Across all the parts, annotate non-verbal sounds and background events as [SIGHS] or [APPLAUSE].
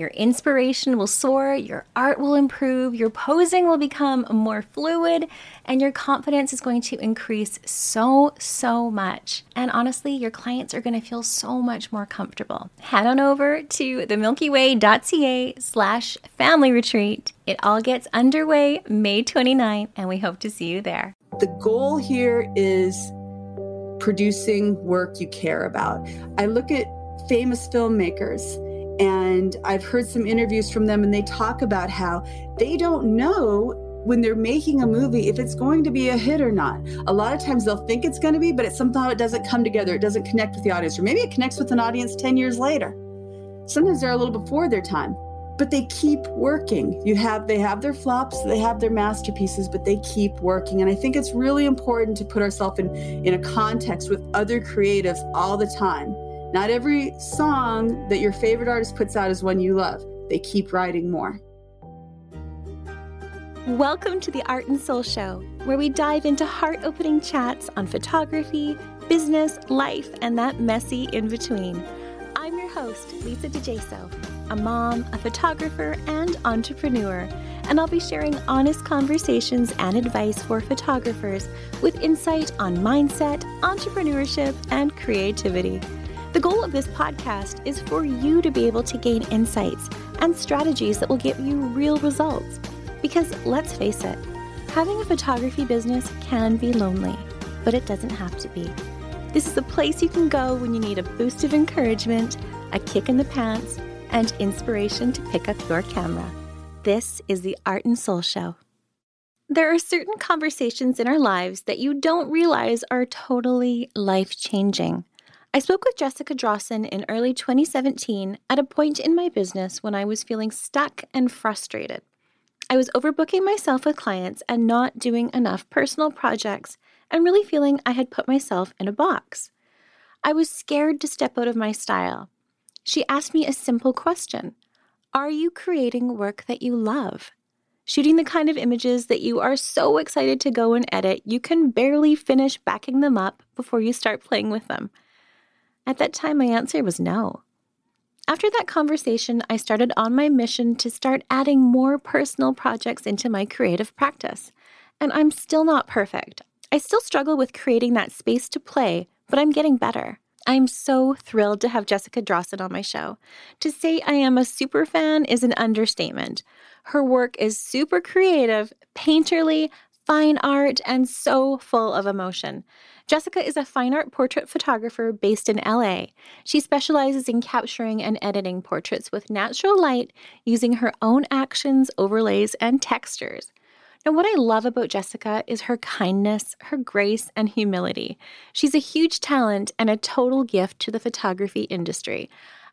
Your inspiration will soar, your art will improve, your posing will become more fluid, and your confidence is going to increase so, so much. And honestly, your clients are going to feel so much more comfortable. Head on over to themilkyway.ca slash family retreat. It all gets underway May 29th, and we hope to see you there. The goal here is producing work you care about. I look at famous filmmakers and I've heard some interviews from them, and they talk about how they don't know when they're making a movie if it's going to be a hit or not. A lot of times they'll think it's going to be, but it somehow it doesn't come together. It doesn't connect with the audience, or maybe it connects with an audience 10 years later. Sometimes they're a little before their time, but they keep working. You have they have their flops, they have their masterpieces, but they keep working. And I think it's really important to put ourselves in in a context with other creatives all the time not every song that your favorite artist puts out is one you love. They keep writing more. Welcome to the Art and Soul Show, where we dive into heart opening chats on photography, business, life, and that messy in between. I'm your host, Lisa DiGeso, a mom, a photographer, and entrepreneur, and I'll be sharing honest conversations and advice for photographers with insight on mindset, entrepreneurship, and creativity. The goal of this podcast is for you to be able to gain insights and strategies that will give you real results. Because let's face it, having a photography business can be lonely, but it doesn't have to be. This is a place you can go when you need a boost of encouragement, a kick in the pants, and inspiration to pick up your camera. This is the Art and Soul Show. There are certain conversations in our lives that you don't realize are totally life changing. I spoke with Jessica Drossin in early 2017 at a point in my business when I was feeling stuck and frustrated. I was overbooking myself with clients and not doing enough personal projects and really feeling I had put myself in a box. I was scared to step out of my style. She asked me a simple question Are you creating work that you love? Shooting the kind of images that you are so excited to go and edit, you can barely finish backing them up before you start playing with them. At that time, my answer was no. After that conversation, I started on my mission to start adding more personal projects into my creative practice. And I'm still not perfect. I still struggle with creating that space to play, but I'm getting better. I'm so thrilled to have Jessica Drossin on my show. To say I am a super fan is an understatement. Her work is super creative, painterly, fine art, and so full of emotion. Jessica is a fine art portrait photographer based in LA. She specializes in capturing and editing portraits with natural light using her own actions, overlays, and textures. Now, what I love about Jessica is her kindness, her grace, and humility. She's a huge talent and a total gift to the photography industry.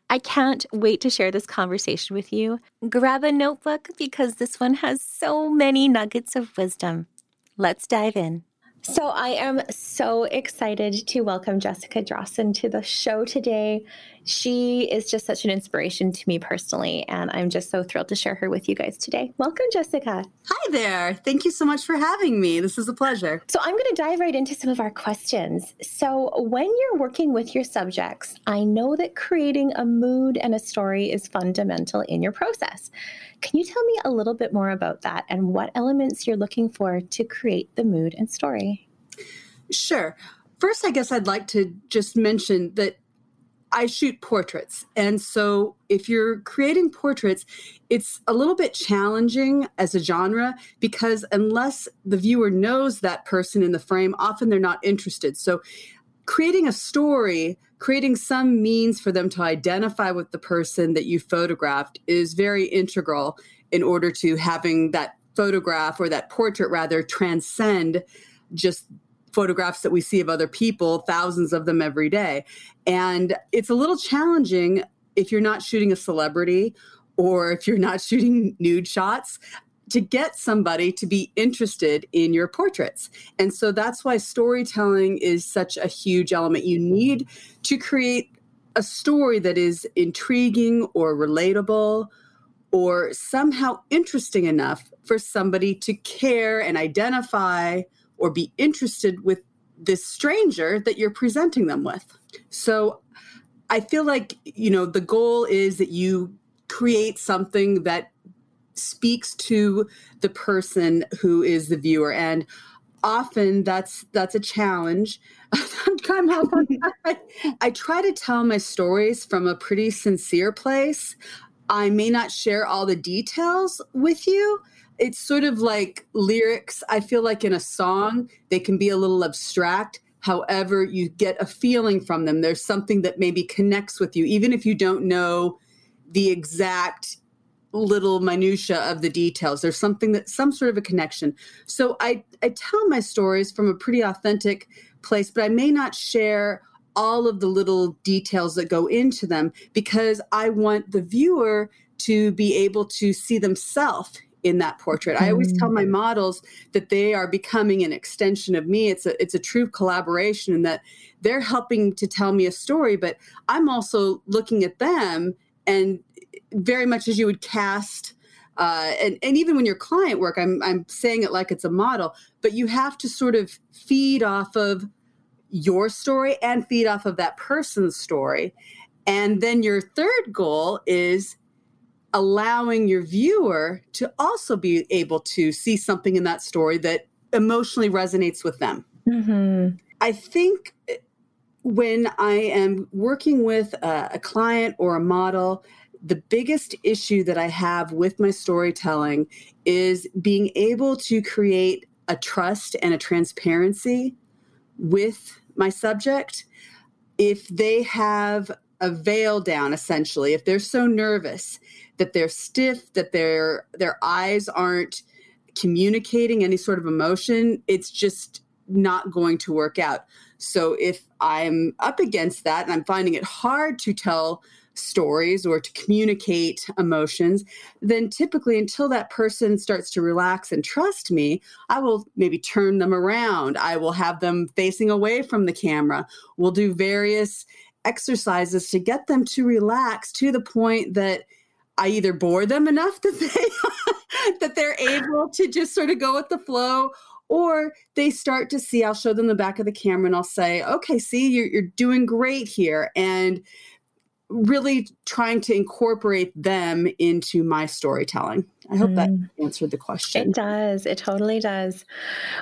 I can't wait to share this conversation with you. Grab a notebook because this one has so many nuggets of wisdom. Let's dive in. So, I am so excited to welcome Jessica Drossin to the show today. She is just such an inspiration to me personally, and I'm just so thrilled to share her with you guys today. Welcome, Jessica. Hi there. Thank you so much for having me. This is a pleasure. So, I'm going to dive right into some of our questions. So, when you're working with your subjects, I know that creating a mood and a story is fundamental in your process. Can you tell me a little bit more about that and what elements you're looking for to create the mood and story? Sure. First, I guess I'd like to just mention that I shoot portraits. And so if you're creating portraits, it's a little bit challenging as a genre because unless the viewer knows that person in the frame, often they're not interested. So creating a story, creating some means for them to identify with the person that you photographed is very integral in order to having that photograph or that portrait rather transcend just photographs that we see of other people, thousands of them every day. And it's a little challenging if you're not shooting a celebrity or if you're not [LAUGHS] shooting nude shots to get somebody to be interested in your portraits. And so that's why storytelling is such a huge element. You need to create a story that is intriguing or relatable or somehow interesting enough for somebody to care and identify or be interested with this stranger that you're presenting them with. So I feel like, you know, the goal is that you create something that speaks to the person who is the viewer. And often that's that's a challenge. [LAUGHS] I, I try to tell my stories from a pretty sincere place. I may not share all the details with you it's sort of like lyrics. I feel like in a song, they can be a little abstract. However, you get a feeling from them. There's something that maybe connects with you, even if you don't know the exact little minutia of the details. There's something that some sort of a connection. So I, I tell my stories from a pretty authentic place, but I may not share all of the little details that go into them because I want the viewer to be able to see themselves in that portrait. Mm-hmm. I always tell my mm. models that they are becoming an extension of me. It's a it's a true collaboration and that they're helping to tell me a story, but I'm also looking at them and very much as you would cast uh, and, and even when your client work, I'm, I'm saying it like it's a model, but you have to sort of feed off of your story and feed off of that person's story. And then your third goal is allowing your viewer to also be able to see something in that story that emotionally resonates with them. Mm-hmm. I think when I am working with a, a, client or a model, the biggest issue that I have with my storytelling is being able to create a trust and a transparency with my subject. If they have a veil down, essentially, if they're so nervous that they're stiff, that their their eyes aren't communicating any sort of emotion, it's just not going to work out. So if I'm up against that and I'm finding it hard to tell stories or to communicate emotions, then typically until that person starts to relax and trust me, I will maybe turn them around. I will have them facing away from the camera. We'll do various exercises to get them to relax to the point that I either bore them enough [LAUGHS] that they that they're able to just sort of go with the flow or they start to see I'll show them the back of the camera and I'll say, "Okay, see, you're you're doing great here." And really trying to incorporate them into my storytelling. I hope mm. that answered the question. It does. It totally does.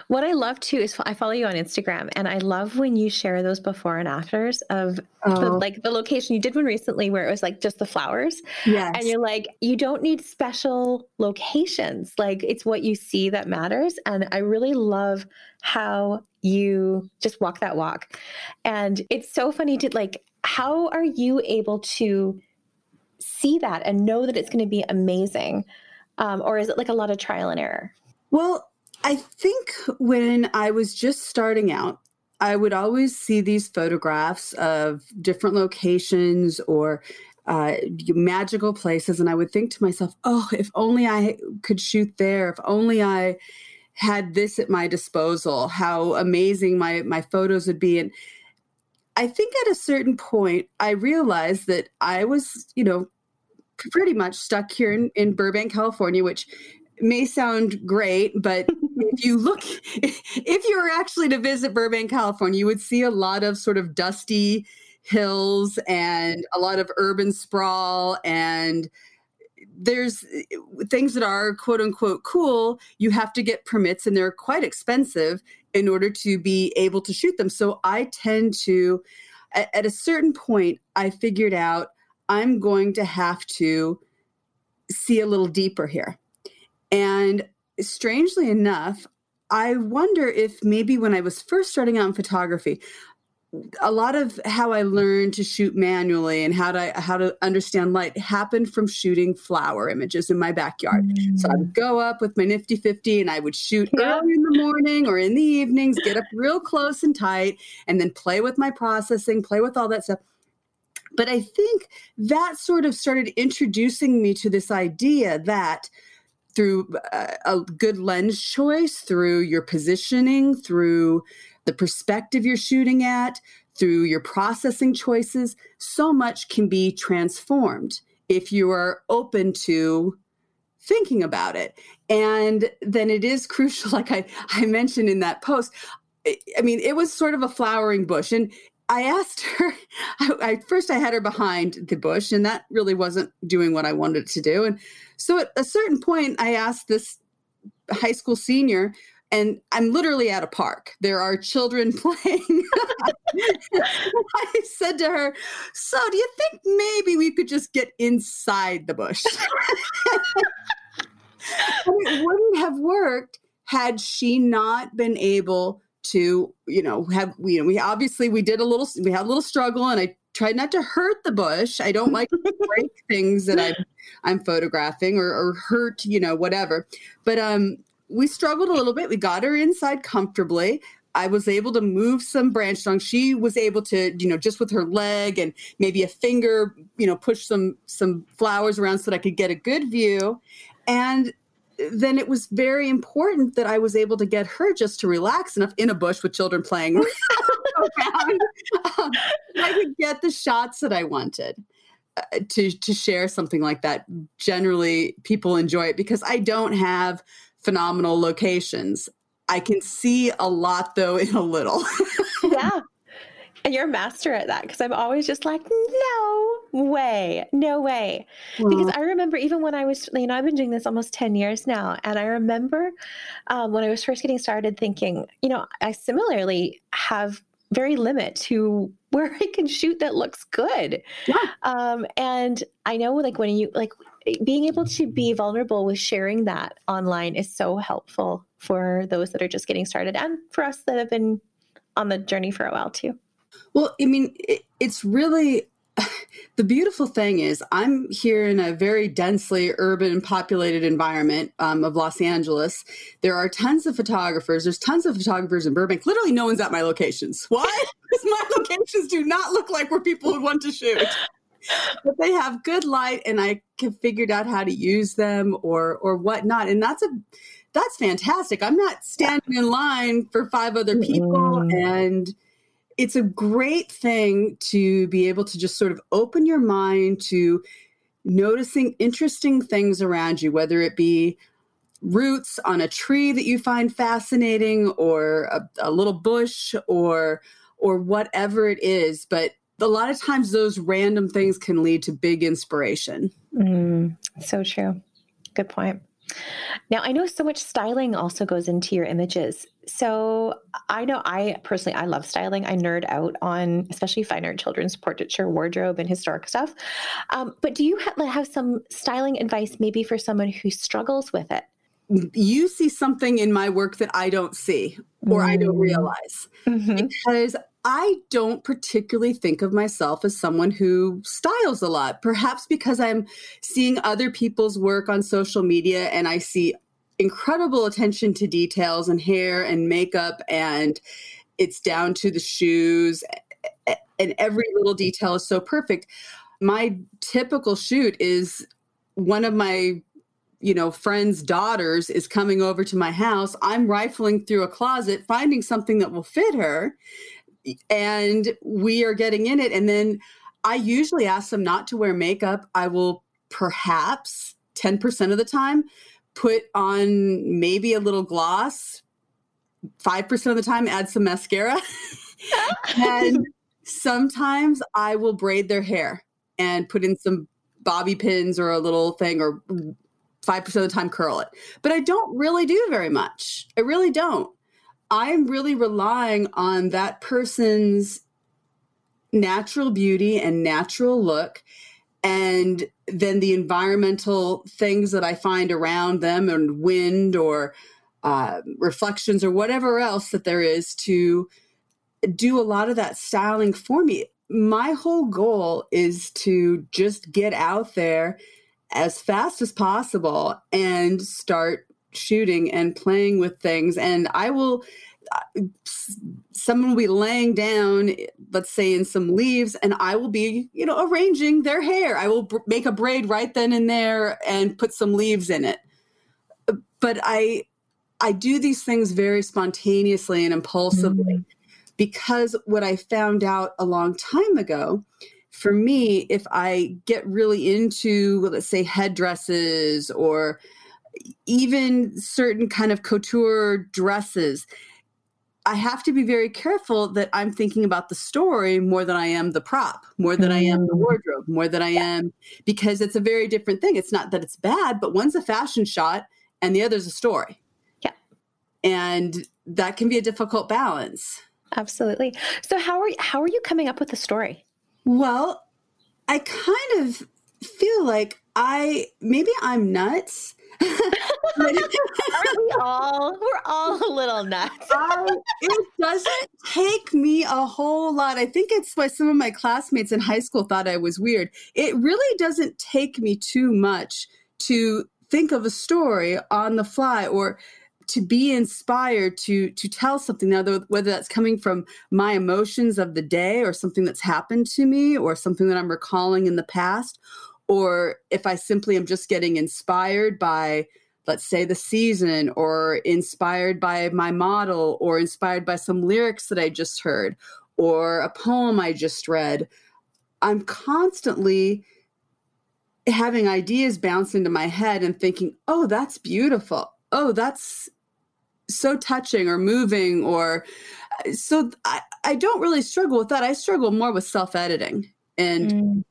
What I love too is I follow you on Instagram and I love when you share those before and afters of oh. the, like the location. You did one recently where it was like just the flowers. Yes. And you're like, you don't need special locations. Like it's what you see that matters. And I really love how you just walk that walk. And it's so funny to like, how are you able to see that and know that it's going to be amazing? Um, or is it like a lot of trial and error? Well, I think when I was just starting out, I would always see these photographs of different locations or uh, magical places, and I would think to myself, "Oh, if only I could shoot there! If only I had this at my disposal, how amazing my my photos would be. And I think at a certain point I realized that I was, you know, pretty much stuck here in, in Burbank, California, which may sound great, but [LAUGHS] if you look, if you were actually to visit Burbank, California, you would see a lot of sort of dusty hills and a lot of urban sprawl and there's eh, things that are quote unquote cool you have to get permits and they're quite expensive in order to be able to shoot them. So i tend to at, at a certain point i figured out i'm going to have to see a little deeper here. And strangely enough, I wonder if maybe when I was first starting out in photography, a lot of how I learned to shoot manually and how to how to understand light happened from shooting flower images in my backyard. Mm. So I would mm. go up with my nifty 50 and I would shoot yeah. early in the morning or in the evenings, get up real close and tight, and then play with my processing, play with all that stuff. But I think that sort of started introducing me to this idea that through uh, a good lens choice, through your positioning, through the perspective you're shooting at, through your processing choices, so much can be transformed if you are open to thinking about it. And then it is [LAUGHS] crucial, like I, I mentioned in that post. I mean, it was sort of a flowering bush. And I asked [LAUGHS] her, I, I, first I had her behind the bush, and that really wasn't doing what I wanted to do. And so at a certain point, I asked this high school senior, and I'm literally at a park. There are children [LAUGHS] playing. [LAUGHS] I said to her, So do you think maybe we could just get inside the bush? [LAUGHS] it wouldn't have worked had she not been able to you know have you know we obviously we did a little we had a little struggle and i tried not to hurt the bush i don't like to break things that i'm i'm photographing or, or hurt you know whatever but um we struggled a little bit we got her inside comfortably I was able to move some branch songs. She was able to, you know, just with her leg and maybe a finger, you know, push some some flowers around so that I could get a good view. And then it was very important that I was able to get her just to relax enough in a bush with children playing [LAUGHS] around. Um, I could get the shots that I wanted. Uh, to to share something like that generally people enjoy it because i don't have phenomenal locations i can see a lot though [LAUGHS] in a little yeah and you're a master at that because I'm always just like, no way, no way. Because I remember even when I was, you know, I've been doing this almost 10 years now. And I remember um, when I was first getting started thinking, you know, I similarly have very limit to [LAUGHS] where I can shoot that looks good. Yeah. Um, and I know like when you like being able to be vulnerable with sharing that online is so helpful for those that are just getting started and for us that have been on the journey for a while too. Well, I mean, it, it's really [LAUGHS] the beautiful thing is I'm here in a very densely urban populated environment um, of Los Angeles. There are tons of photographers. There's tons of photographers in Burbank. Literally, no one's at my locations. Why? because [LAUGHS] my locations do not look like where people would want to shoot. But they have good light, and I have figured out how to use them or or whatnot. And that's a that's fantastic. I'm not standing in line for five other people mm-hmm. and it's a great thing to be able to just sort of open your mind to noticing interesting things around you, whether it be roots on a tree that you find fascinating or a, a little bush or or whatever it is but a lot of times those random things can lead to big inspiration mm, so true good point now, I know so much styling also goes into your images. So I know I personally, I love styling. I nerd out on especially fine art children's portraiture, wardrobe, and historic stuff. Um, but do you ha- have some styling advice maybe for someone who struggles with it? You see something in my work that I don't see or mm. I don't mm. realize mm-hmm. because I don't particularly think of myself as someone who styles a lot, perhaps because I'm seeing other people's work on social media and I see incredible attention to details and hair and makeup, and it's down to the shoes, and every little detail is so perfect. My typical shoot is one of my you know friends daughters is coming over to my house i'm rifling through a closet finding something that will fit her and we are getting in it and then i usually ask them not to wear makeup i will perhaps 10% of the time put on maybe a little gloss 5% of the time add some mascara [LAUGHS] and sometimes i will braid their hair and put in some bobby pins or a little thing or 5% of the time curl it. But I don't really do very much. I really don't. I'm really relying on that person's natural beauty and natural look and then the environmental things that I find around them and wind or uh, reflections or whatever else that there is to do a lot of that styling for me. My whole goal is to just get out there as fast as possible and start shooting and playing with things. And I will, uh, someone will be laying down, let's say in some leaves, and I will be, you know, arranging their hair. I will br- make a braid right then and there and put some leaves in it. But I, I do these things very spontaneously and impulsively mm. because what I found out a long time ago for me, if I get really into, let's say, headdresses or even certain kind of couture dresses, I have to be very careful that I'm thinking about the story more than I am the prop, more than I am the mm. wardrobe, more than I am, because it's a very different thing. It's not that it's bad, but one's a fashion shot and the other's a story. Yeah. And that can be a difficult balance. Absolutely. So how are how are you coming up with the story? Well, I kind of feel like I maybe I'm nuts. Are we all? We're all a little nuts. it doesn't take me a whole lot. I think it's why some of my classmates in high school thought I was weird. It really doesn't take me too much to think of a story on the fly or to be inspired to to tell something now whether that's coming from my emotions of the day or something that's happened to me or something that i'm recalling in the past or if i simply am just getting inspired by let's say the season or inspired by my model or inspired by some lyrics that i just heard or a poem i just read i'm constantly having ideas bounce into my head and thinking oh that's beautiful oh that's so touching or moving or so I, I don't really struggle with that i struggle more with self-editing and mm.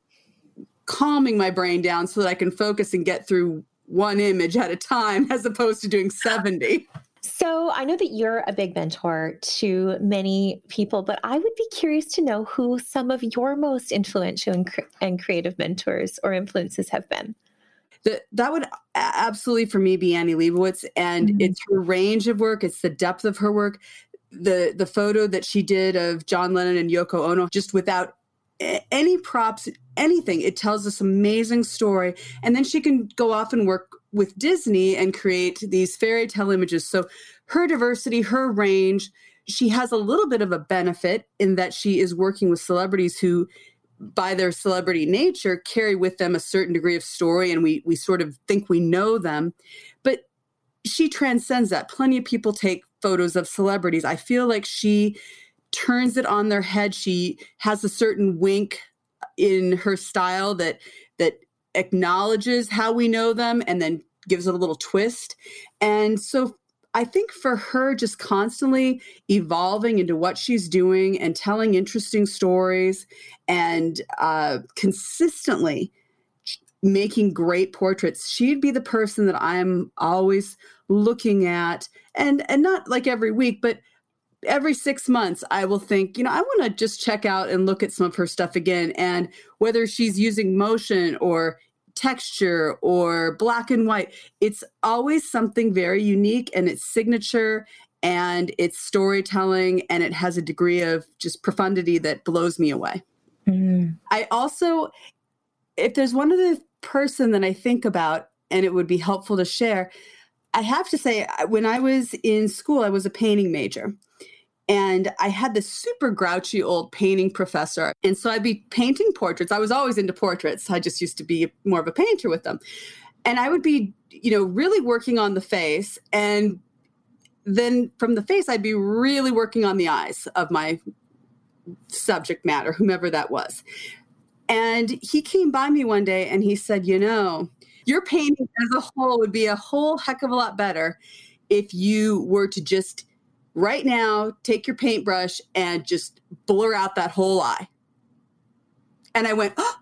Calming my brain down so that i can focus and get through one image at a time [LAUGHS] as opposed to doing 70 so I know that you're a big mentor to many people, but I would be curious to know who some of your most influential and, cre- and creative mentors or influences have been. That that would absolutely for me be Annie Leibovitz, and mm-hmm. it's her range of work, it's the depth of her work, the the photo that she did of John Lennon and Yoko Ono, just without any props, anything. It tells this amazing story, and then she can go off and work with Disney and create these fairy tale images. So her diversity, her range. She has a little bit of a benefit in that she is working with celebrities who by their celebrity nature carry with them a certain degree of story and we we sort of think we know them but she transcends that plenty of people take photos of celebrities i feel like she turns it on their head she has a certain wink in her style that that acknowledges how we know them and then gives it a little twist. And so I think for her, just constantly evolving into what she's doing and telling interesting stories and uh, consistently making great portraits, she'd be the person that I'm always looking at, and and not like every week, but every six months i will think you know i want to just check out and look at some of her stuff again and whether she's using motion or texture or black and white. It's always something very unique and it's signature and it's storytelling and it has a degree of just profundity that blows me away. Mm. I also, if there's one other person that I think about and it would be helpful to share, I have to say, when I was in school, I was a painting major. And I had this super grouchy old painting professor. And so I'd be painting portraits. I was always into portraits. I just used to be more of a painter with them. And I would be, you know, really working on the face. And then from the face, I'd be really working on the eyes of my subject matter, whomever that was. And he came by me one day and he said, You know, your painting as a whole would be a whole heck of a lot better if you were to just right now take your paintbrush and just blur out that whole eye. And I went, oh,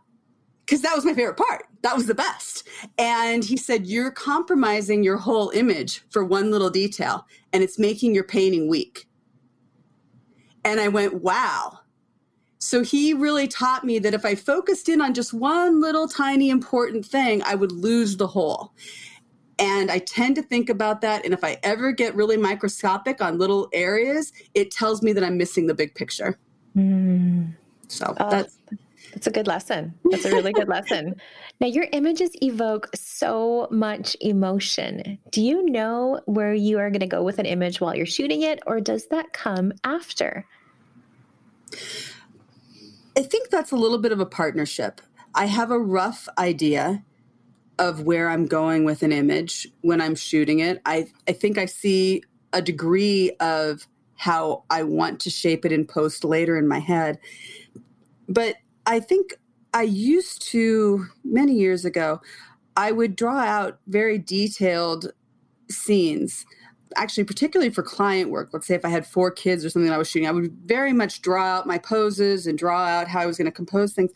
because that was my favorite part. That was the best. And he said, You're compromising your whole image for one little detail, and it's making your painting weak. And I went, Wow. So he really taught me that if I focused in on just one little tiny important thing, I would lose the whole. And I tend to think about that. And if I ever get really microscopic on little areas, it tells me that I'm missing the big picture. Mm. So oh, that's that's a good lesson. That's a really good lesson. [LAUGHS] Now, your images evoke so much emotion. Do you know where you are going to go with an image while you're shooting it, or does that come after? I think that's a little bit of a partnership. I have a rough idea of where I'm going with an image when I'm shooting it. I, I think I see a degree of how I want to shape it in post later in my head. But I think I used to, many years ago, I would draw out very detailed scenes. Actually, particularly for client work, let's say if I had four kids or something I was shooting, I would very much draw out my poses and draw out how I was going to compose things.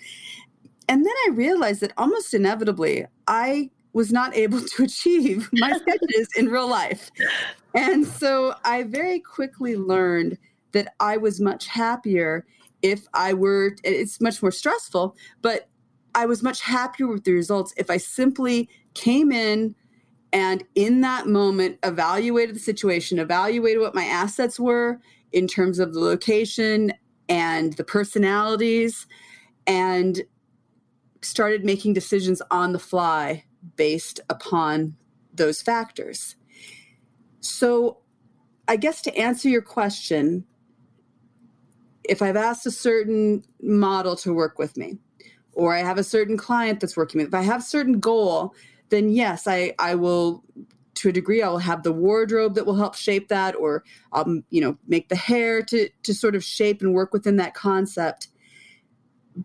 And then I realized that almost inevitably, I was not able to [LAUGHS] achieve my sketches in real life. And so I very quickly learned that I was much happier if I were, it's much more stressful, but I was much happier with the results if I simply came in and in that moment evaluated the situation, evaluated what my assets were in terms of the location and the personalities, and started making decisions on the fly based upon those factors. So, I guess to answer your question, if I've asked a certain model to work with me, or I have a certain client that's working with, me, if I have a certain goal, then yes, I, I will to a degree I will have the wardrobe that will help shape that, or um, you know, make the hair to to sort of shape and work within that concept.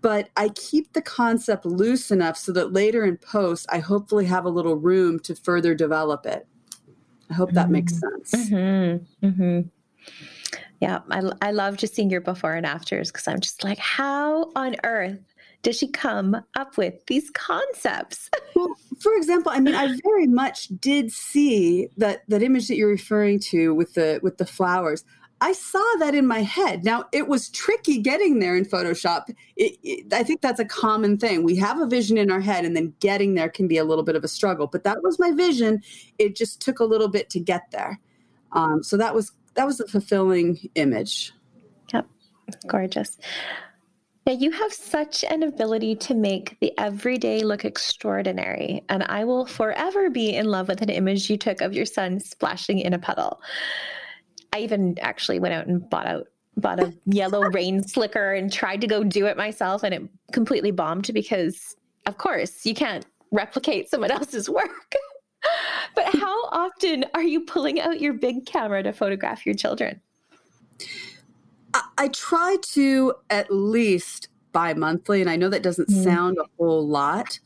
But I keep the concept loose enough so that later in post, I hopefully have a little room to further develop it. I hope that makes mm-hmm. sense. Mm-hmm. Mm-hmm. Yeah, I, I love just seeing your before and afters because I'm just like, how on earth does she come up with these concepts? [LAUGHS] well, for example, I mean, I very much did see that that image that you're referring to with the with the flowers. I saw that in my head. Now, it was tricky getting there in Photoshop. It, it, I think that's a common thing. We have a vision in our head, and then getting there can be a little bit of a struggle. But that was my vision. It just took a little bit to get there. Um, so that was that was a fulfilling image. Yep, gorgeous. Now, you have such an ability to make the everyday look extraordinary, and I will forever be in love with an image you took of your son splashing in a puddle. I even actually went out and bought out bought a yellow [LAUGHS] rain slicker and tried to go do it myself, and it completely bombed because, of course, you can't replicate someone [LAUGHS] else's work. [LAUGHS] but how often are you pulling out your big camera to photograph your children? I, I try to at least bi monthly, and I know that doesn't mm. sound a whole lot,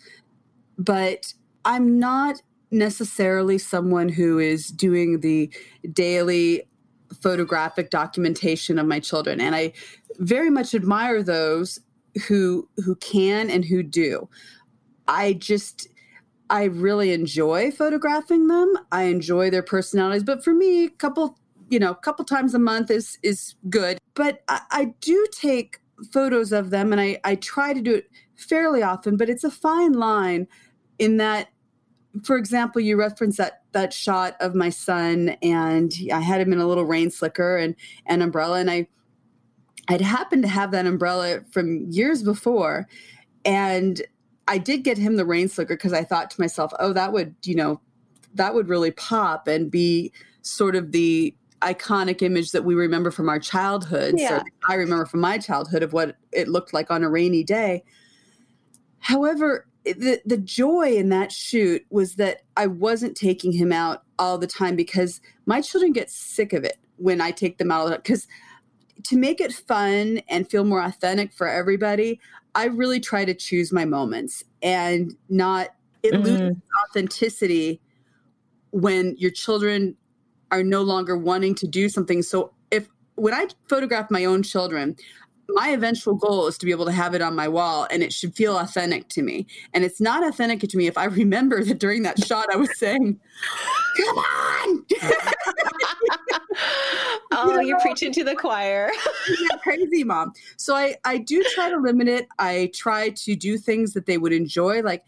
but I'm not necessarily someone who is doing the daily photographic documentation of my children and i very much admire those who who can and who do i just I really enjoy photographing them. I enjoy their personalities, but for me, a couple, you know, a couple times a month is is good. But I, I do take photos of them, and I I try to do it fairly often. But it's a fine line in that, for example, you referenced that that shot of my son, and I had him in a little rain slicker and an umbrella, and I I'd happened to have that umbrella from years before, and I did get him the rain slicker because I thought to myself, oh, that would, you know, that would really pop and be sort of the iconic image that we remember from our childhood. Yeah. So I remember from my childhood of what it looked like on a rainy day. However, the the joy in that shoot was that I wasn't taking him out all the time because my children get sick of it when I take them out because to make it fun and feel more authentic for everybody, I really try to choose my moments and not it mm-hmm. loses authenticity when your children are no longer wanting to do something. So if when I photograph my own children, my eventual goal is to be able to have it on my wall and it should feel authentic to me. And it's not authentic to me if I [LAUGHS] remember that during that shot I was saying, Come on. [LAUGHS] [LAUGHS] oh, you know, you're preaching to the choir. crazy mom. So I, I do try to limit it. I try to do things that they would enjoy. Like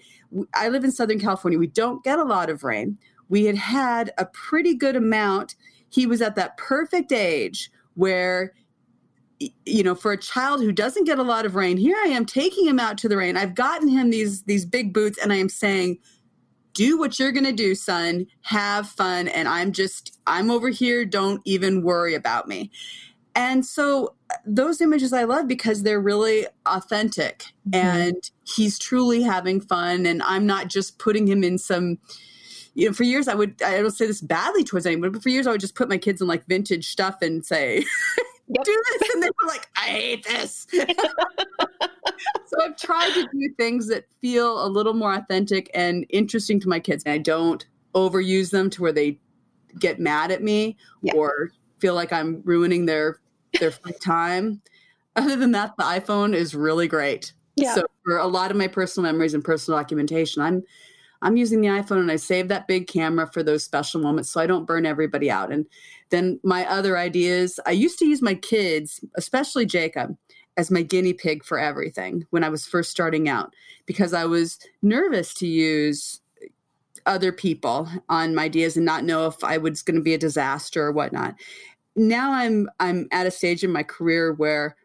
I live in Southern California. We don't get a lot of rain. We had had a pretty good amount. He was at that perfect age where you know for a child who doesn't get a lot of rain here i am taking him out to the rain. I've gotten him these these big boots and i am saying do what you're going to do son. Have fun. And i'm just i'm over here. Don't even worry about me. And so those images i love because they're really authentic mm-hmm. and he's truly having fun and i'm not just putting him in some you know, for years I would I don't say this badly towards anyone, but for years I would just put my kids in like vintage stuff and say, [LAUGHS] yep. do this. And they were like, I hate this. so I've tried to do things that feel a little more authentic and interesting to my kids. And I don't overuse them to where they get mad at me yeah. or feel like I'm ruining their their time. Other than that, the iPhone is really great. Yeah. So for a lot of my personal memories and personal documentation, I'm I'm using the iPhone and I save that big camera for those special moments so I don't burn everybody out. And then my other ideas, I used to use my kids, especially Jacob, as my guinea pig for everything when I was first starting out because I was nervous to use other people on my ideas and not know if I was going to be a disaster or whatnot. Now I'm I'm at a stage in my career where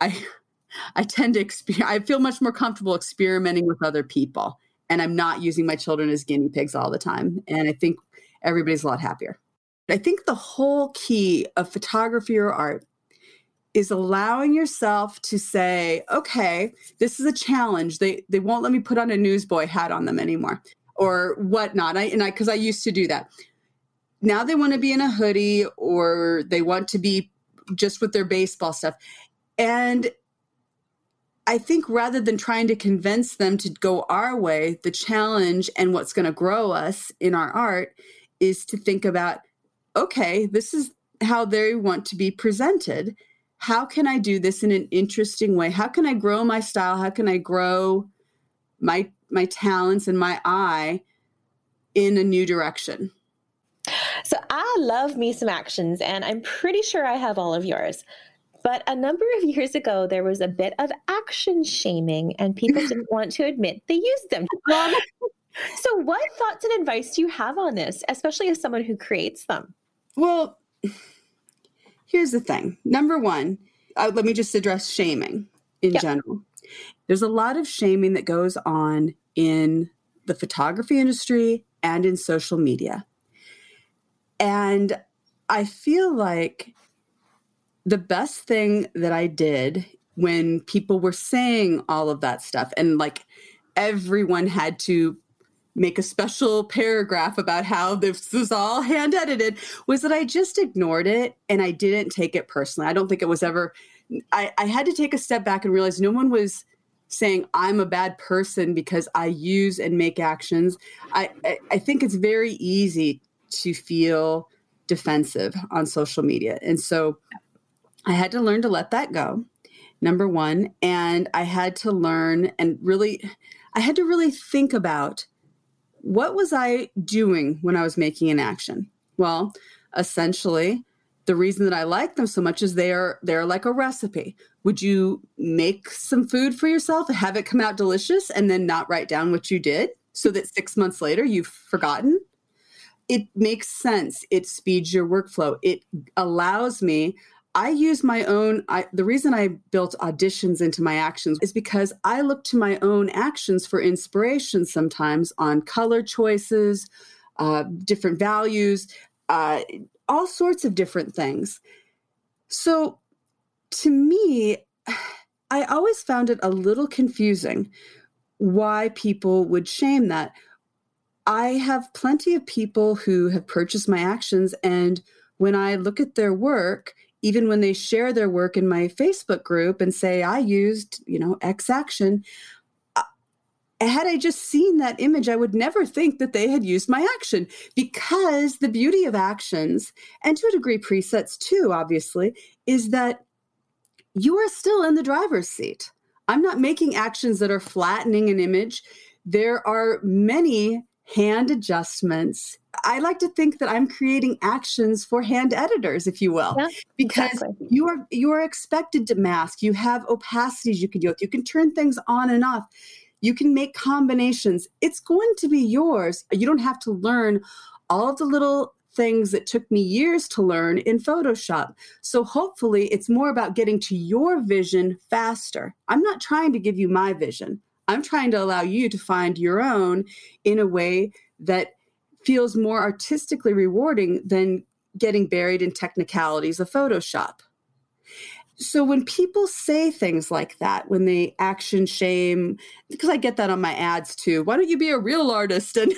I [LAUGHS] I tend to experience I feel much more comfortable experimenting with other people and I'm not using my children as guinea pigs all the time. And I think everybody's a lot happier. I think the whole key of photography or art is allowing yourself to say, okay, this is a challenge. They they won't let me put on a newsboy hat on them anymore or whatnot. I and I because I used to do that. Now they want to be in a hoodie or they want to be just with their baseball stuff. And I think rather than trying to convince them to go our way, the challenge and what's going to grow us in our art is to think about okay, this is how they want to be presented. How can I do this in an interesting way? How can I grow my style? How can I grow my my talents and my eye in a new direction? So I love me some actions and I'm pretty sure I have all of yours. But a number of years ago, there was a bit of action shaming, and people didn't [LAUGHS] want to admit they used them. [LAUGHS] so, what thoughts and advice do you have on this, especially as someone who creates them? Well, here's the thing. Number one, uh, let me just address shaming in yeah. general. There's a lot of shaming that goes on in the photography industry and in social media. And I feel like the best thing that I did when people were saying all of that stuff and like everyone had to make a special paragraph about how this was all hand edited was that I just ignored it and I didn't take it personally. I don't think it was ever, I, I had to take a step back and realize no one was saying I'm a bad person because I use and make actions. I, I, I think it's very easy to feel defensive on social media. And so I had to learn to let that go, number one. And I had to learn and really, I had to really think about what was I doing when I was making an action? Well, essentially, the reason that I like them so much is they are they're like a recipe. Would you make some food for yourself, have it come out delicious, and then not write down what you did so that six months later you've forgotten? It makes sense. It speeds your workflow. It allows me I use my own. I, the reason I built auditions into my actions is because I look to my own actions for inspiration sometimes on color choices, uh, different values, uh, all sorts of different things. So to me, [SIGHS] I always found it a little confusing why people would shame that. I have plenty of people who have purchased my actions, and when I look at their work, even when they share their work in my Facebook group and say, I used, you know, X action, uh, had I just seen that image, I would never think that they had used my action because the beauty of actions, and to a degree presets too, obviously, is that you are still in the driver's seat. I'm not making actions that are flattening an image. There are many hand adjustments. I like to think that I'm creating actions for hand editors, if you will, yeah, because exactly. you are you are expected to mask. You have opacities you can deal with. You can turn things on and off. You can make combinations. It's going to be yours. You don't have to learn all of the little things that took me years to learn in Photoshop. So hopefully it's more about getting to your vision faster. I'm not trying to give you my vision. I'm trying to allow you to find your own in a way that feels more artistically rewarding than getting buried in technicalities of Photoshop. So when people say things like that, when they action shame, because I get that on my ads too, why don't you be a real artist? [LAUGHS] And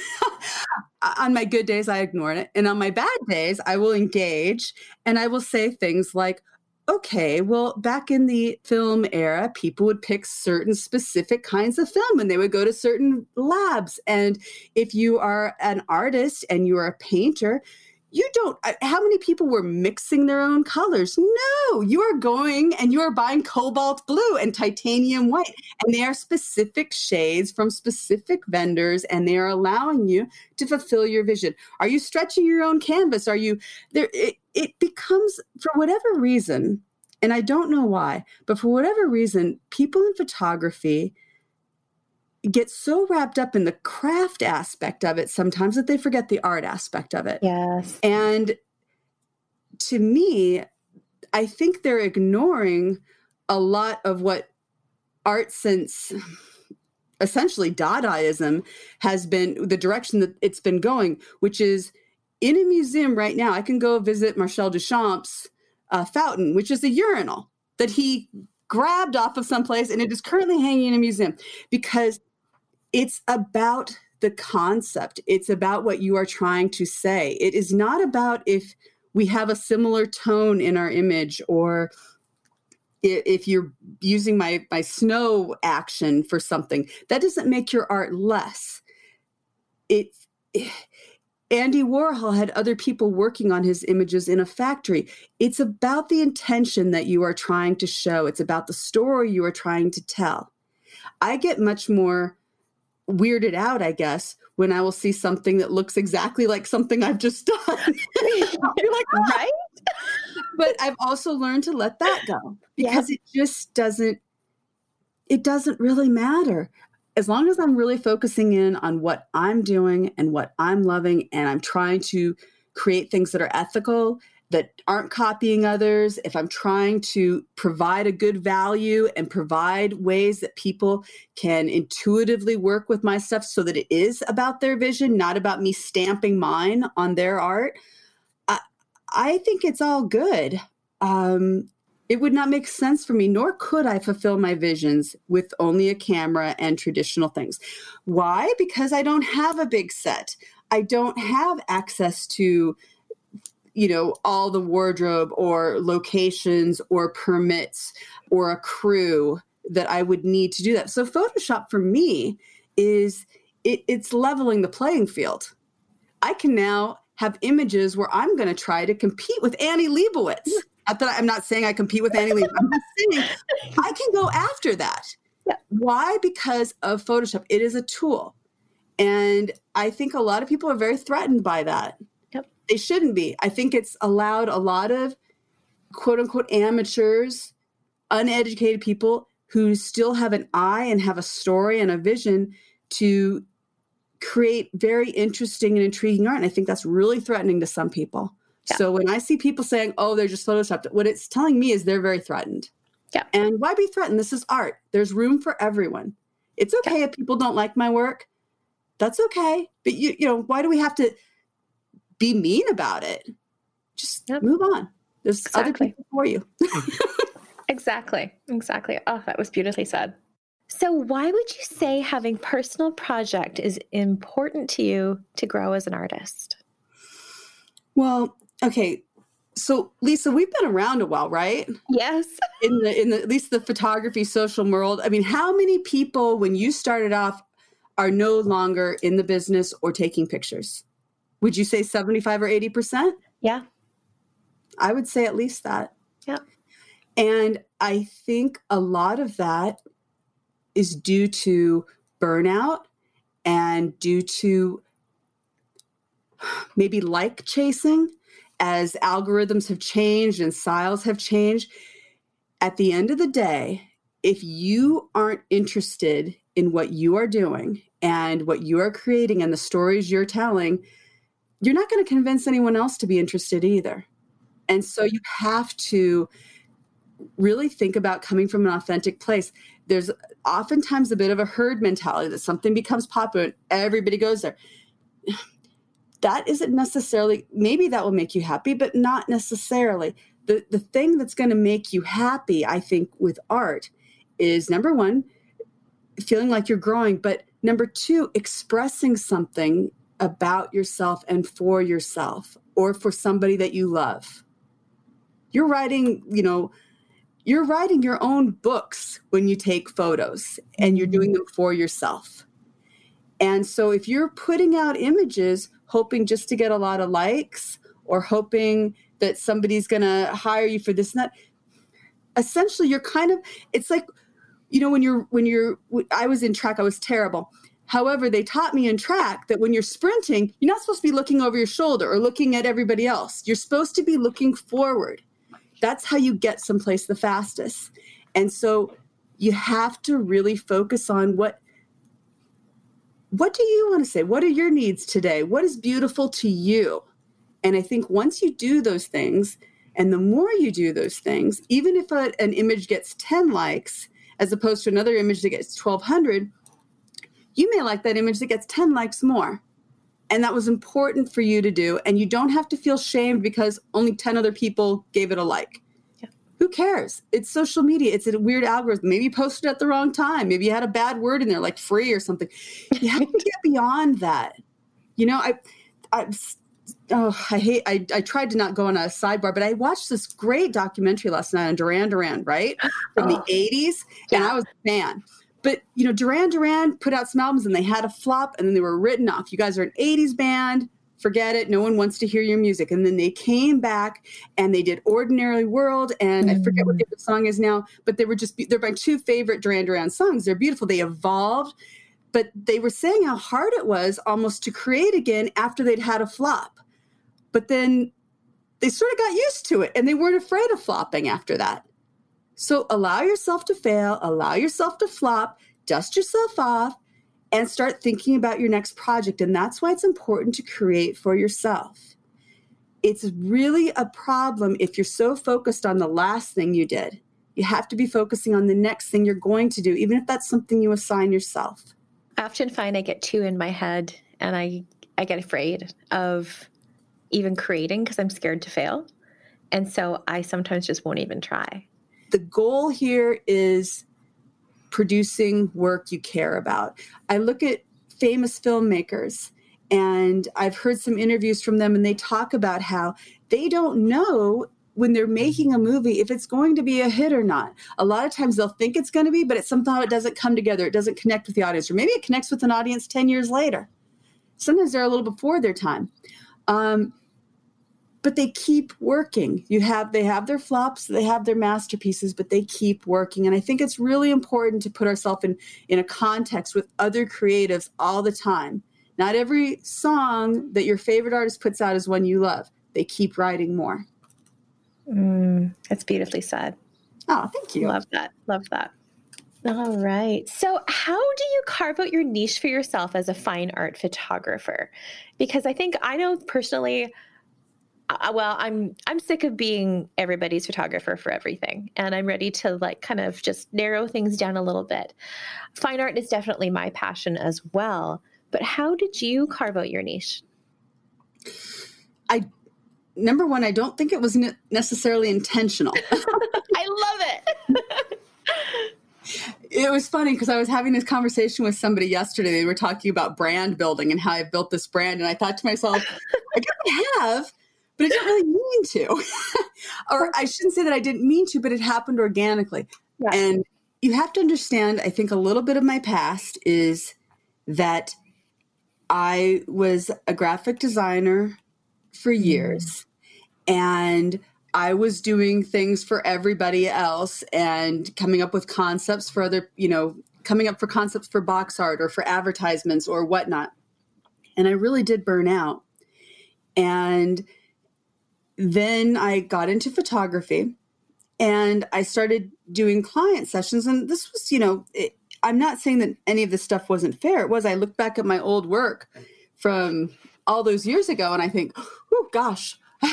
on my good days, I ignore it. And on my bad days, I will engage and I will say things like, okay, well, back in the film era, people would pick certain specific kinds of film and they would go to certain labs. And if you are an artist and you are a painter, you don't uh, how many people were mixing their own colors? No you are going and you are buying cobalt blue and titanium white and they are specific shades from specific vendors and they are allowing you to fulfill your vision. Are you stretching your own canvas? Are you there it, it becomes for whatever reason and i don't know why but for whatever reason people in photography get so wrapped up in the craft aspect of it sometimes that they forget the art aspect of it. Yes. And to me, I think they're ignoring a lot of what art since essentially Dadaism has been the direction that it's been going, which is in a museum right now. I can go visit Marcel Duchamp's uh, fountain, which is a urinal that he grabbed off of someplace and it is currently hanging in a museum because it's about the concept. It's about what you are trying to say. It is not about if we have a similar tone in our image or if you're using my my snow action for something that doesn't make your art less it, [SIGHS] Andy Warhol had other people working on his images in a factory. It's about the intention that you are trying to show. It's about the story you are trying to tell. I get much more weirded out, I guess, when I will see something that looks exactly like something I've just [LAUGHS] done. You're like, ah. right? but I've also learned to let that go because yeah. it just doesn't it doesn't really matter. As long as I'm really focusing in on what I'm doing and what I'm loving and I'm trying to create things that are ethical that aren't copying others, if I'm trying to provide a good value and provide ways that people can intuitively work with my stuff so that it is about their vision, not about me stamping mine on their art, I, I think it's all good. Um, it would not make sense for me, nor could I fulfill my visions with only a camera and traditional things. Why? Because I don't have a big set. I don't have access to you know all the wardrobe or locations or permits or a crew that I would need to do that. So Photoshop for me is it, it's leveling the playing field. I can now have images where I'm going to try to compete with Annie Leibovitz. Not that I'm not saying I compete with Annie Leibovitz. I'm just saying I can go after that. Yeah. Why? Because of Photoshop. It is a tool. And I think a lot of people are very threatened by that they shouldn't be. I think it's allowed a lot of quote unquote amateurs, uneducated people who still have an eye and have a story and a vision to create very interesting and intriguing art. And I think that's really threatening to some people. Yeah. So when I see people saying, oh, they're just photoshopped, what it's telling me is they're very threatened. Yeah. And why be threatened? This is art. There's room for everyone. It's okay yeah. if people don't like my work. That's okay. But you, you know, why do we have to be mean about it. Just yep. move on. There's exactly. other people for you. [LAUGHS] exactly. Exactly. Oh, that was beautifully said. So, why would you say having personal project is important to you to grow as an artist? Well, okay. So, Lisa, we've been around a while, right? Yes. [LAUGHS] In the in the at least the photography social world. I mean, how many people when you started off are no longer in the business or taking pictures? Would you say 75 or 80%? Yeah. I would say at least that. Yeah. And I think a lot of that is due to burnout and due to maybe like chasing as algorithms have changed and styles have changed. At the end of the day, if you aren't interested in what you are doing and what you are creating and the stories you're telling, you're not going to convince anyone else to be interested either. And so you have to really think about coming from an authentic place. There's oftentimes a bit of a herd mentality that something becomes popular, everybody goes there. [SIGHS] That isn't necessarily, maybe that will make you happy, but not necessarily. The, the thing that's going to make you happy, I think, with art is number one, feeling like you're growing, but number two, expressing something about yourself and for yourself or for somebody that you love. You're writing, you know, you're writing your own books when you take photos and you're doing mm-hmm. them for yourself. And so if you're putting out images hoping just to get a lot of likes or hoping that somebody's going to hire you for this and that, essentially you're kind of it's like you know when you're when you're I was in track I was terrible. However, they taught me in track that when you're sprinting, you're not supposed to be looking over your shoulder or looking at everybody else. You're supposed to be looking forward that's how you get someplace the fastest. And so you have to really focus on what what do you want to say? What are your needs today? What is beautiful to you? And I think once you do those things, and the more you do those things, even if a, an image gets 10 likes as opposed to another image that gets 1200, you may like that image that gets 10 likes more. And that was important for you to do. And you don't have to feel shamed because only 10 other people gave it a like. Yeah. Who cares? It's social media. It's a weird algorithm. Maybe you posted at the wrong time. Maybe you had a bad word in there, like free or something. You have to get beyond that. You know, I, I, oh, I hate. I, I tried to not go on a sidebar, but I watched this great documentary last night on Duran Duran, right from oh. the '80s, yeah. and I was a fan. But you know, Duran Duran put out some albums and they had a flop and then they were written off. You guys are an 80s band, forget it. No one wants to hear your music. And then they came back and they did Ordinary World and mm. I forget what the mm. song is now, but they were just they're my two favorite Duran Duran songs. They're beautiful. They evolved, but they were saying how hard it was almost to create again after they'd had a flop. But then they sort of got used to it and they weren't afraid of flopping after that. So allow yourself to fail, allow yourself to flop, dust yourself off, and start thinking about your next project. And that's why it's important to create for yourself. It's really a problem if you're so focused on the last thing you did. You have to be focusing on the next thing you're going to do, even if that's something you assign yourself. I often find I get two in my head and I, I get afraid of even creating because I'm scared to fail. And so I sometimes just won't even try the goal here is producing work you care about. I look at famous filmmakers and I've heard some interviews from them and they talk about how they don't know when they're making a movie if it's going to be a hit or not. A lot of times they'll think it's going to be, but it somehow it doesn't come together. It doesn't connect with the audience, or maybe it connects with an audience 10 years later. Sometimes they're a little before their time. Um, but they keep working. You have they have their flops they have their masterpieces but they keep working. And i think it's really important to put ourselves in in a context with other creatives all the time. Not every song that your favorite artist puts out is one you love. They keep writing more. Mm, that's beautifully said. Oh thank you. Love that. Love that. All right. So, how do you carve out your niche for yourself as a fine art photographer? Because I think I know personally, uh, well i'm i'm sick of being everybody's photographer for everything. And i'm ready to like kind of just narrow things down a little bit. Fine art is definitely my passion as well. But how did you carve out your niche? I number one i don't think it was necessarily intentional. [LAUGHS] I love it. [LAUGHS] It was funny because I was having this conversation with somebody yesterday. They were talking about brand building and how I built this brand. And I thought to myself, [LAUGHS] I guess I have, but I didn't really mean to. [LAUGHS] or I shouldn't say that I didn't mean to, but it happened organically. Yeah. And you have to understand, I think a little bit of my past is that I was a graphic designer for mm-hmm. years. And I was doing things for everybody else and coming up with concepts for other, you know, coming up for concepts for box art or for advertisements or whatnot. And I really did burn out. And then I got into photography and I started doing client sessions. And this was, you know, it, I'm not saying that any of this stuff wasn't fair. It was. I look back at my old work from all those years ago and I think, oh gosh, [LAUGHS] I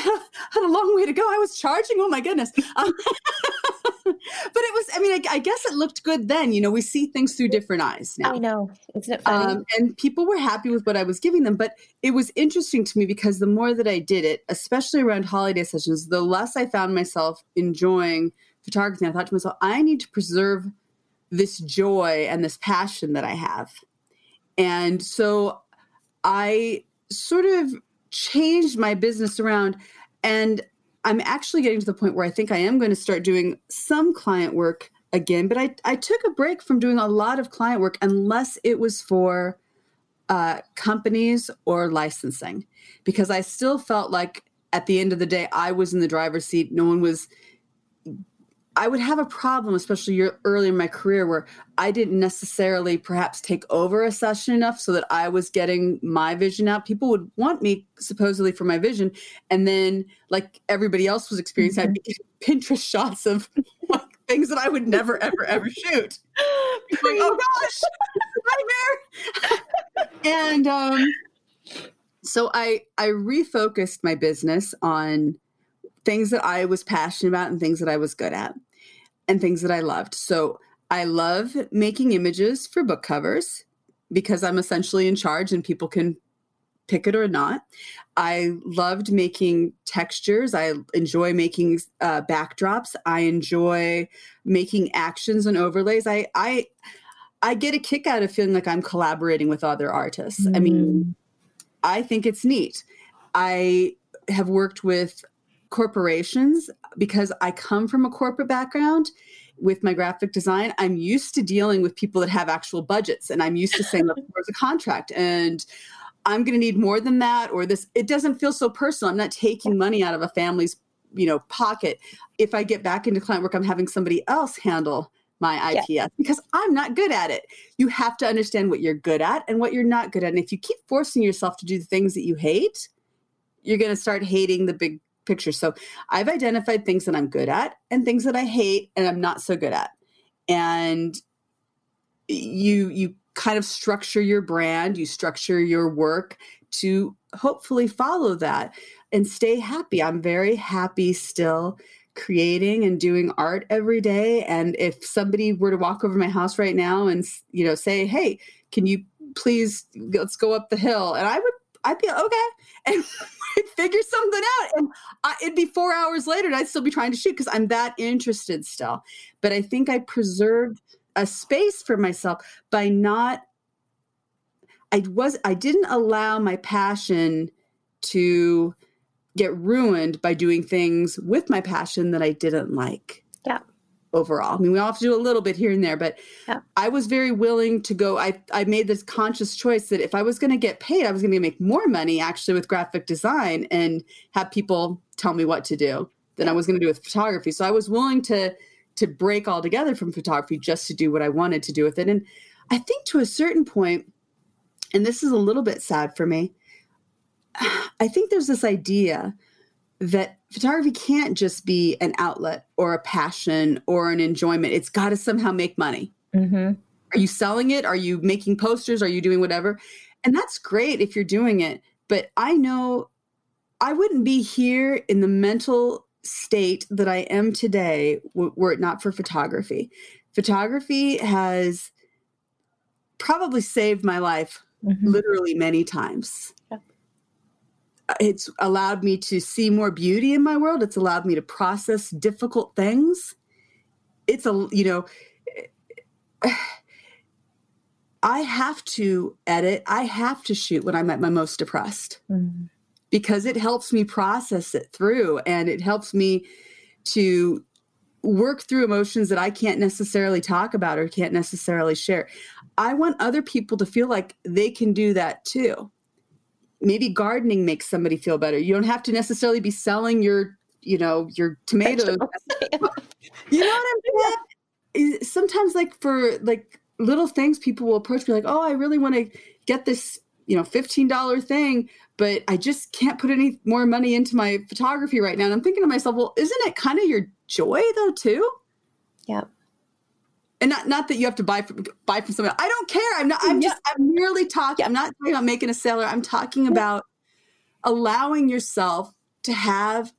had a long way to go. I was charging. Oh my goodness. [LAUGHS] Um, [LAUGHS] but it was, I mean, I, I, guess it looked good then. You know, we see things through different eyes now. I know. Isn't it funny? Um, and people were happy with what I was giving them. But it was interesting to me because the more that I did it, especially around holiday sessions, the less I found myself enjoying photography. I thought to myself, I need to preserve this joy and this passion that I have. And so I sort of changed my business around and I'm actually getting to the point where I think I am going to start doing some client work again, but I, I took a break from doing a lot of client work unless it was for uh, companies or licensing because I still felt like at the end of the day, I was in the driver's seat. No one was I would have a problem, especially early in my career, where I didn't necessarily perhaps take over a session enough so that I was getting my vision out. People would want me supposedly for my vision, and then like everybody else was experiencing, mm-hmm. I'd be Pinterest shots of [LAUGHS] like, things that I would never, ever, ever shoot. like, oh gosh, [LAUGHS] nightmare! [LAUGHS] and um, so I I refocused my business on things that I was passionate about and things that I was good at and things that I loved. So I love making images for book covers because I'm essentially in charge and people can pick it or not. I loved making textures. I enjoy making uh, backdrops. I enjoy making actions and overlays. I I I get a kick out of feeling like I'm collaborating with other artists. Mm. I mean, mm. I think it's neat. I have worked with corporations because I come from a corporate background with my graphic design. I'm used to dealing with people that have actual budgets and I'm used to saying, look, there's a contract and I'm going to need more than that or this. It doesn't feel so personal. I'm not taking money out of a family's you know pocket if i get back into client work i'm having somebody else handle my IPS yeah. because I'm not good at it. You have to understand what you're good at and what you're not good at. And if you keep forcing yourself to do the things that you hate, you're going to start hating the big picture. So I've identified things that I'm good at and things that I hate and I'm not so good at. And you you kind of structure your brand, you structure your work to hopefully follow that and stay happy. I'm very happy still creating and doing art every day and if somebody were to walk over my house right now and you know say, "Hey, can you please let's go up the hill?" and I would I'd be okay and [LAUGHS] figure something out. And I, it'd be four hours later and I'd still be trying to shoot because I'm that interested still. But I think I preserved a space for myself by not, I was, I didn't allow my passion to get ruined by doing things with my passion that I didn't like. Yeah overall. I mean, we all have to do a little bit here and there, but yeah. I was very willing to go. I, I made this conscious choice that if I was going to get paid, I was going to make more money actually with graphic design and have people tell me what to do than I was going to do with photography. So I was willing to to break altogether from photography just to do what I wanted to do with it. And I think to a certain point, and this is a little bit sad for me, [SIGHS] I think there's this idea that photography can't just be an outlet or a passion or an enjoyment. It's got to somehow make money. Mm-hmm. Are you selling it? Are you making posters? Are you doing whatever? And that's great if you're doing it. But I know I wouldn't be here in the mental state that I am today were it not for photography. Photography has probably saved my life mm-hmm. literally many times it's allowed me to see more beauty in my world. It's allowed me to process difficult things. It's a, you know, [SIGHS] I have to edit, I have to shoot when I'm at my most depressed mm-hmm. because it helps me process it through and it helps me to work through emotions that I can't necessarily talk about or can't necessarily share. I want other people to feel like they can do that too. Maybe gardening makes somebody feel better. You don't have to necessarily be selling your, you know, your tomatoes. [LAUGHS] you know what I'm saying? Sometimes like for like little things people will approach me like, oh, I really want to get this, you know, $15 thing, but I just can't put any more money into my photography right now. And I'm thinking to myself, well, isn't it kind of your joy though, too? Yeah. And not not that you have to buy from buy from someone. I don't care. I'm not. I'm yeah. just. I'm merely talking. I'm not talking about making a seller. I'm talking about allowing yourself to have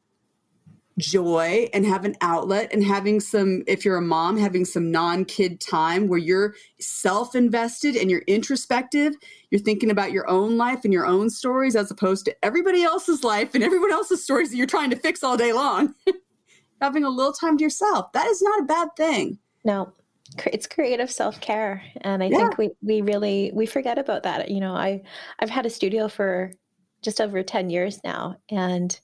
joy and have an outlet and having some if you're a mom having some non-kid time where you're self-invested and you're introspective you're thinking about your own life and your own stories as opposed to everybody else's life and everyone else's stories that you're trying to fix all day long [LAUGHS] having a little time to yourself that is not a bad thing no it's creative self-care and i yeah. think we we really we forget about that you know i i've had a studio for just over 10 years now and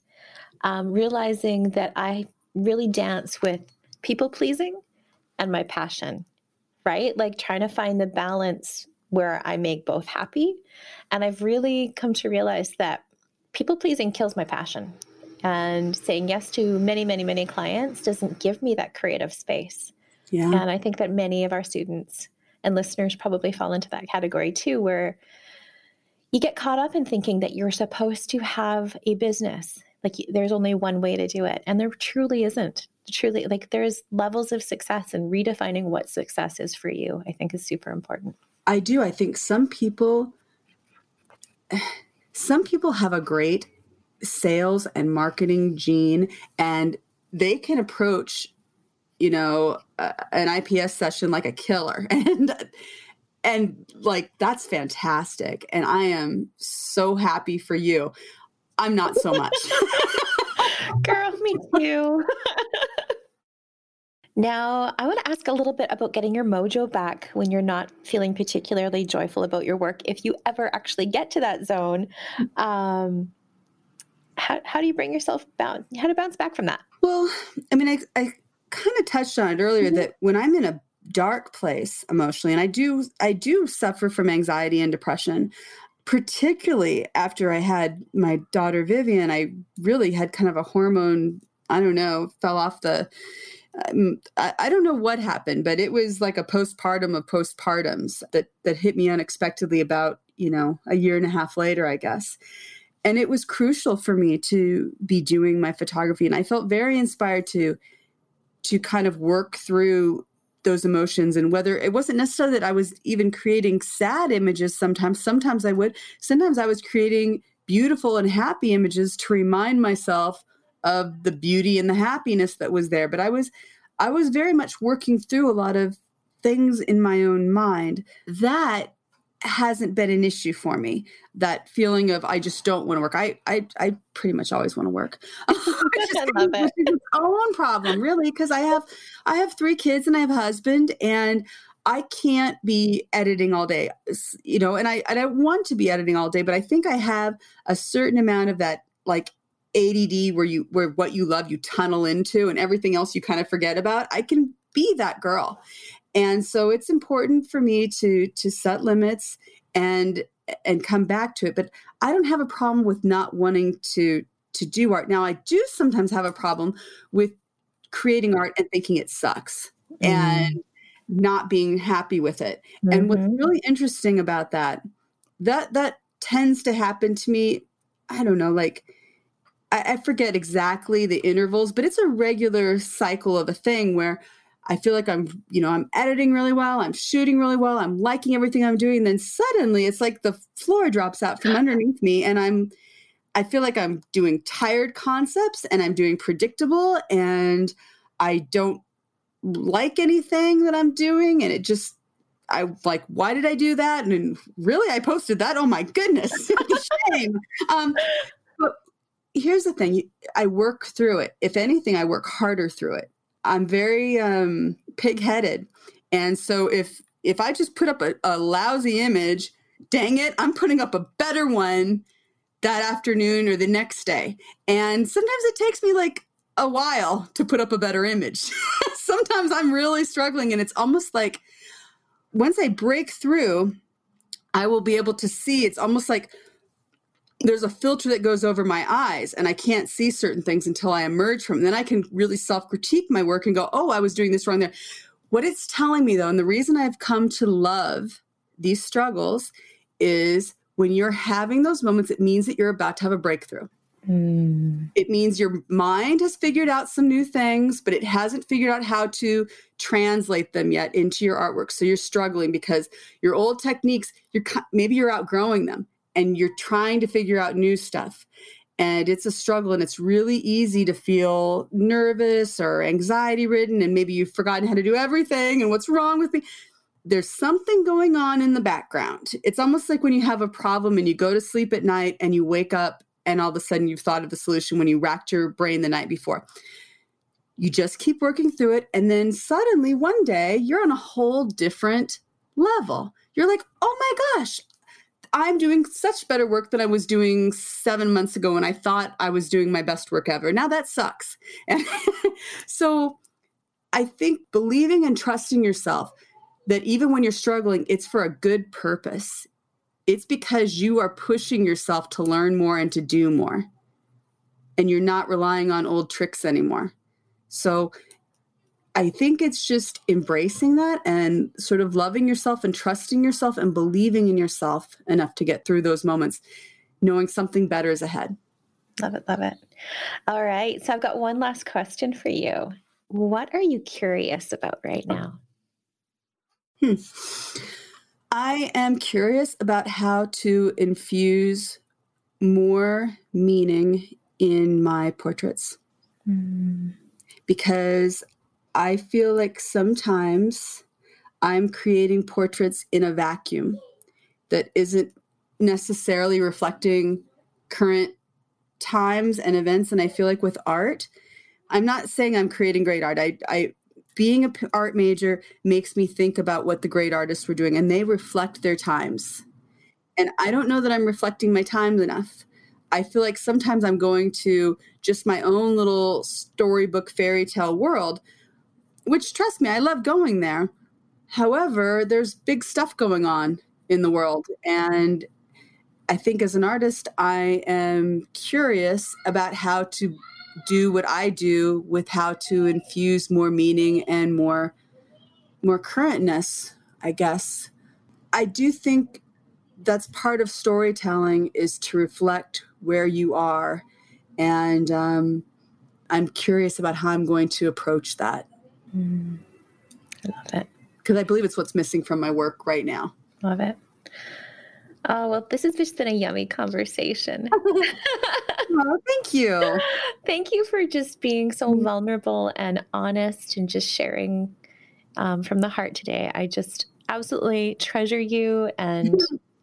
um, realizing that I really dance with people pleasing and my passion, right? Like trying to find the balance where I make both happy. And I've really come to realize that people pleasing kills my passion. And saying yes to many, many, many clients doesn't give me that creative space. Yeah. And I think that many of our students and listeners probably fall into that category too, where you get caught up in thinking that you're supposed to have a business. Like there's only one way to do it and there truly isn't. Truly like there's levels of success and redefining what success is for you i think is super important. I do. I think some people some people have a great sales and marketing gene and they can approach you know uh, an ips session like a killer [LAUGHS] and and like that's fantastic and i am so happy for you I'm not so much. [LAUGHS] Girl, me too. [LAUGHS] now, I want to ask a little bit about getting your mojo back when you're not feeling particularly joyful about your work. If you ever actually get to that zone, um, how, how do you bring yourself bounce? How to bounce back from that? Well, I mean, I, I kind of touched on it earlier mm-hmm. that when I'm in a dark place emotionally, and I do, I do suffer from anxiety and depression particularly after I had my daughter Vivian, I really had kind of a hormone, I don't know, fell off the. Um, I, I, don't know what happened, but it was like a postpartum of postpartums that that hit me unexpectedly about you know a year and a half later, I guess. And it was crucial for me to be doing my photography, and I felt very inspired to to kind of work through those emotions and whether it wasn't necessarily that I was even creating sad images sometimes. Sometimes I would sometimes I was creating beautiful and happy images to remind myself of the beauty and the happiness that was there. But I was I was very much working through a lot of things in my own mind. That hasn't been an issue for me. That feeling of I just don't want to work. I I, I pretty much always want to work. [LAUGHS] I [LAUGHS] love it. It's own problem, really, because I have I have three kids and I have a husband and I can't be editing all day, you know, and I and I want to be editing all day, but I think I have a certain amount of that like ADD where you where what you love you tunnel into and everything else you kind of forget about. I can be that girl and so it's important for me to to set limits and and come back to it but i don't have a problem with not wanting to to do art now i do sometimes have a problem with creating art and thinking it sucks mm-hmm. and not being happy with it mm-hmm. and what's mm-hmm. really interesting about that that that tends to happen to me i don't know like I, I forget exactly the intervals but it's a regular cycle of a thing where I feel like I'm, you know, I'm editing really well, I'm shooting really well, I'm liking everything I'm doing. Then suddenly it's like the floor drops out from [LAUGHS] underneath me and I'm I feel like I'm doing tired concepts and I'm doing predictable and I don't like anything that I'm doing and it just I like why did I do that? And really I posted that? Oh my goodness [LAUGHS] shame. Um but here's the thing I work through it. If anything I work harder through it I'm very um, pig-headed, and so if if I just put up a, a lousy image, dang it, I'm putting up a better one that afternoon or the next day. And sometimes it takes me like a while to put up a better image. [LAUGHS] sometimes I'm really struggling, and it's almost like once I break through, I will be able to see. It's almost like there's a filter that goes over my eyes and I can't see certain things until I emerge from. It. Then I can really self-critique my work and go, "Oh, I was doing this wrong there." What it's telling me though, and the reason I've come to love these struggles is when you're having those moments, it means that you're about to have a breakthrough. Mm. It means your mind has figured out some new things, but it hasn't figured out how to translate them yet into your artwork. So you're struggling because your old techniques, you're maybe you're outgrowing them and you're trying to figure out new stuff. And it's a struggle and it's really easy to feel nervous or anxiety ridden and maybe you've forgotten how to do everything and what's wrong with me there's something going on in the background. It's almost like when you have a problem and you go to sleep at night and you wake up and all of a sudden you've thought of the solution when you racked your brain the night before. You just keep working through it. And then suddenly one day you're on a whole different level. You're like, oh my gosh, I'm doing such better work than I was doing seven months ago when I thought I was doing my best work ever. Now that sucks. And [LAUGHS] so I think believing and trusting yourself that even when you're struggling, it's for a good purpose. It's because you are pushing yourself to learn more and to do more. And you're not relying on old tricks anymore. So I think it's just embracing that and sort of loving yourself and trusting yourself and believing in yourself enough to get through those moments, knowing something better is ahead. Love it, love it. All right. So I've got one last question for you. What are you curious about right now? Hmm. I am curious about how to infuse more meaning in my portraits mm. because I feel like sometimes I'm creating portraits in a vacuum that isn't necessarily reflecting current times and events. And I feel like with art, I'm not saying I'm creating great art. I, I being an art major makes me think about what the great artists were doing and they reflect their times and i don't know that i'm reflecting my times enough i feel like sometimes i'm going to just my own little storybook fairy tale world which trust me i love going there however there's big stuff going on in the world and i think as an artist i am curious about how to do what I do with how to infuse more meaning and more more currentness, I guess. I do think that's part of storytelling is to reflect where you are and um, i'm curious about how i'm going to approach that mm, i love it because i believe it's what's missing from my work right now love it Oh, well, this has just been a yummy conversation. [LAUGHS] oh, thank you. [LAUGHS] thank you for just being so mm. vulnerable and honest and just sharing um, from the heart today. I just absolutely treasure you and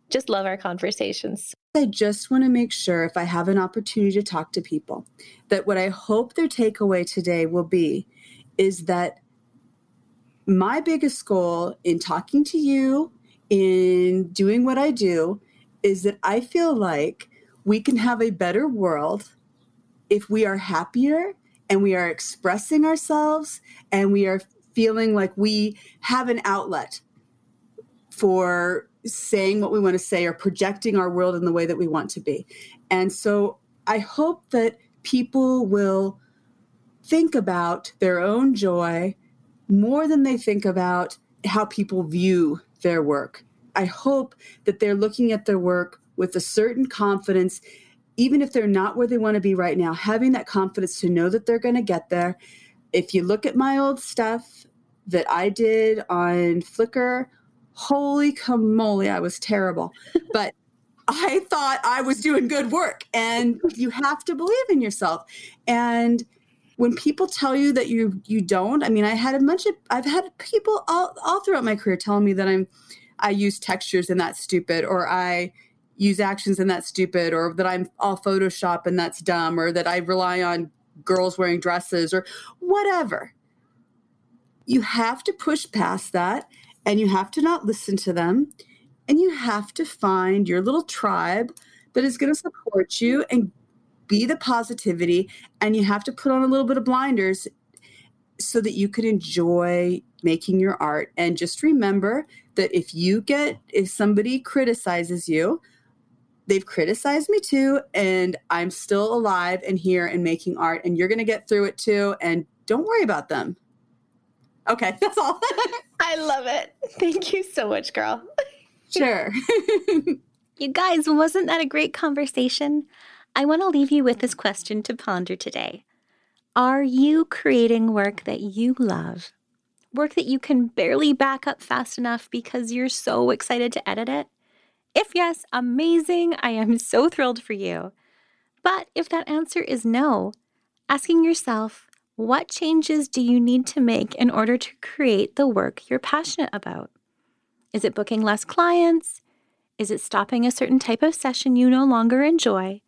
just love our conversations. I just want to make sure if I have an opportunity to talk to people that what I hope their takeaway today will be is that my biggest goal in talking to you in doing what I do is that I feel like we can have a better world if we are happier and we are expressing ourselves and we are feeling like we have an outlet for saying what we want to say or projecting our world in the way that we want to be. And so I hope that people will think about their own joy more than they think about how people view their work. I hope that they're looking at their work with a certain confidence, even if they're not where they want to be right now, having that confidence to know that they're going to get there. If you look at my old stuff that I did on Flickr, holy camole, I was terrible. [LAUGHS] but I thought I was doing good work. And you have to believe in yourself. And when people tell you that you you don't, I mean, I had a bunch of I've had people all all throughout my career telling me that I'm I use textures and that's stupid, or I use actions and that's stupid, or that I'm all Photoshop and that's dumb, or that I rely on girls wearing dresses or whatever. You have to push past that and you have to not listen to them and you have to find your little tribe that is going to support you and be the positivity and you have to put on a little bit of blinders so that you can enjoy making your art. And just remember that if you get if somebody criticizes you they've criticized me too and i'm still alive and here and making art and you're going to get through it too and don't worry about them. Okay [LAUGHS] that's all. I love it. Thank you so much girl. [LAUGHS] Sure. [LAUGHS] You guys wasn't that a great conversation i want to leave you with this question to ponder today are you creating work that you love work that you can barely back up fast enough because you're so excited to edit it if yes, amazing. I am so thrilled for you. But if that answer is no, asking yourself, what changes do you need to make in order to create the work you're passionate about? Is it booking less clients? Is it stopping a certain type of session you no longer enjoy?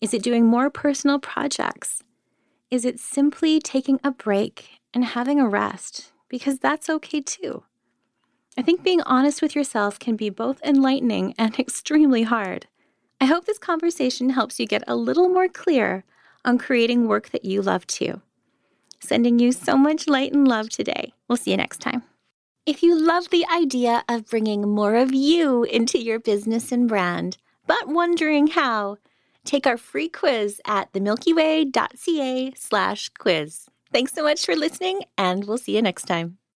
Is it doing more personal projects? Is it simply taking a break and having a rest? Because that's okay too. I think being honest with yourself can be both enlightening [LAUGHS] and extremely hard. I hope this conversation helps you get a little more clear on creating work that you love too. Sending you so much light and love today. We'll see you next time. If you love the idea of bringing more of you into your business and brand, but wondering how, take our free quiz at themilkyway.ca slash quiz. Thanks so much for listening, and we'll see you next time.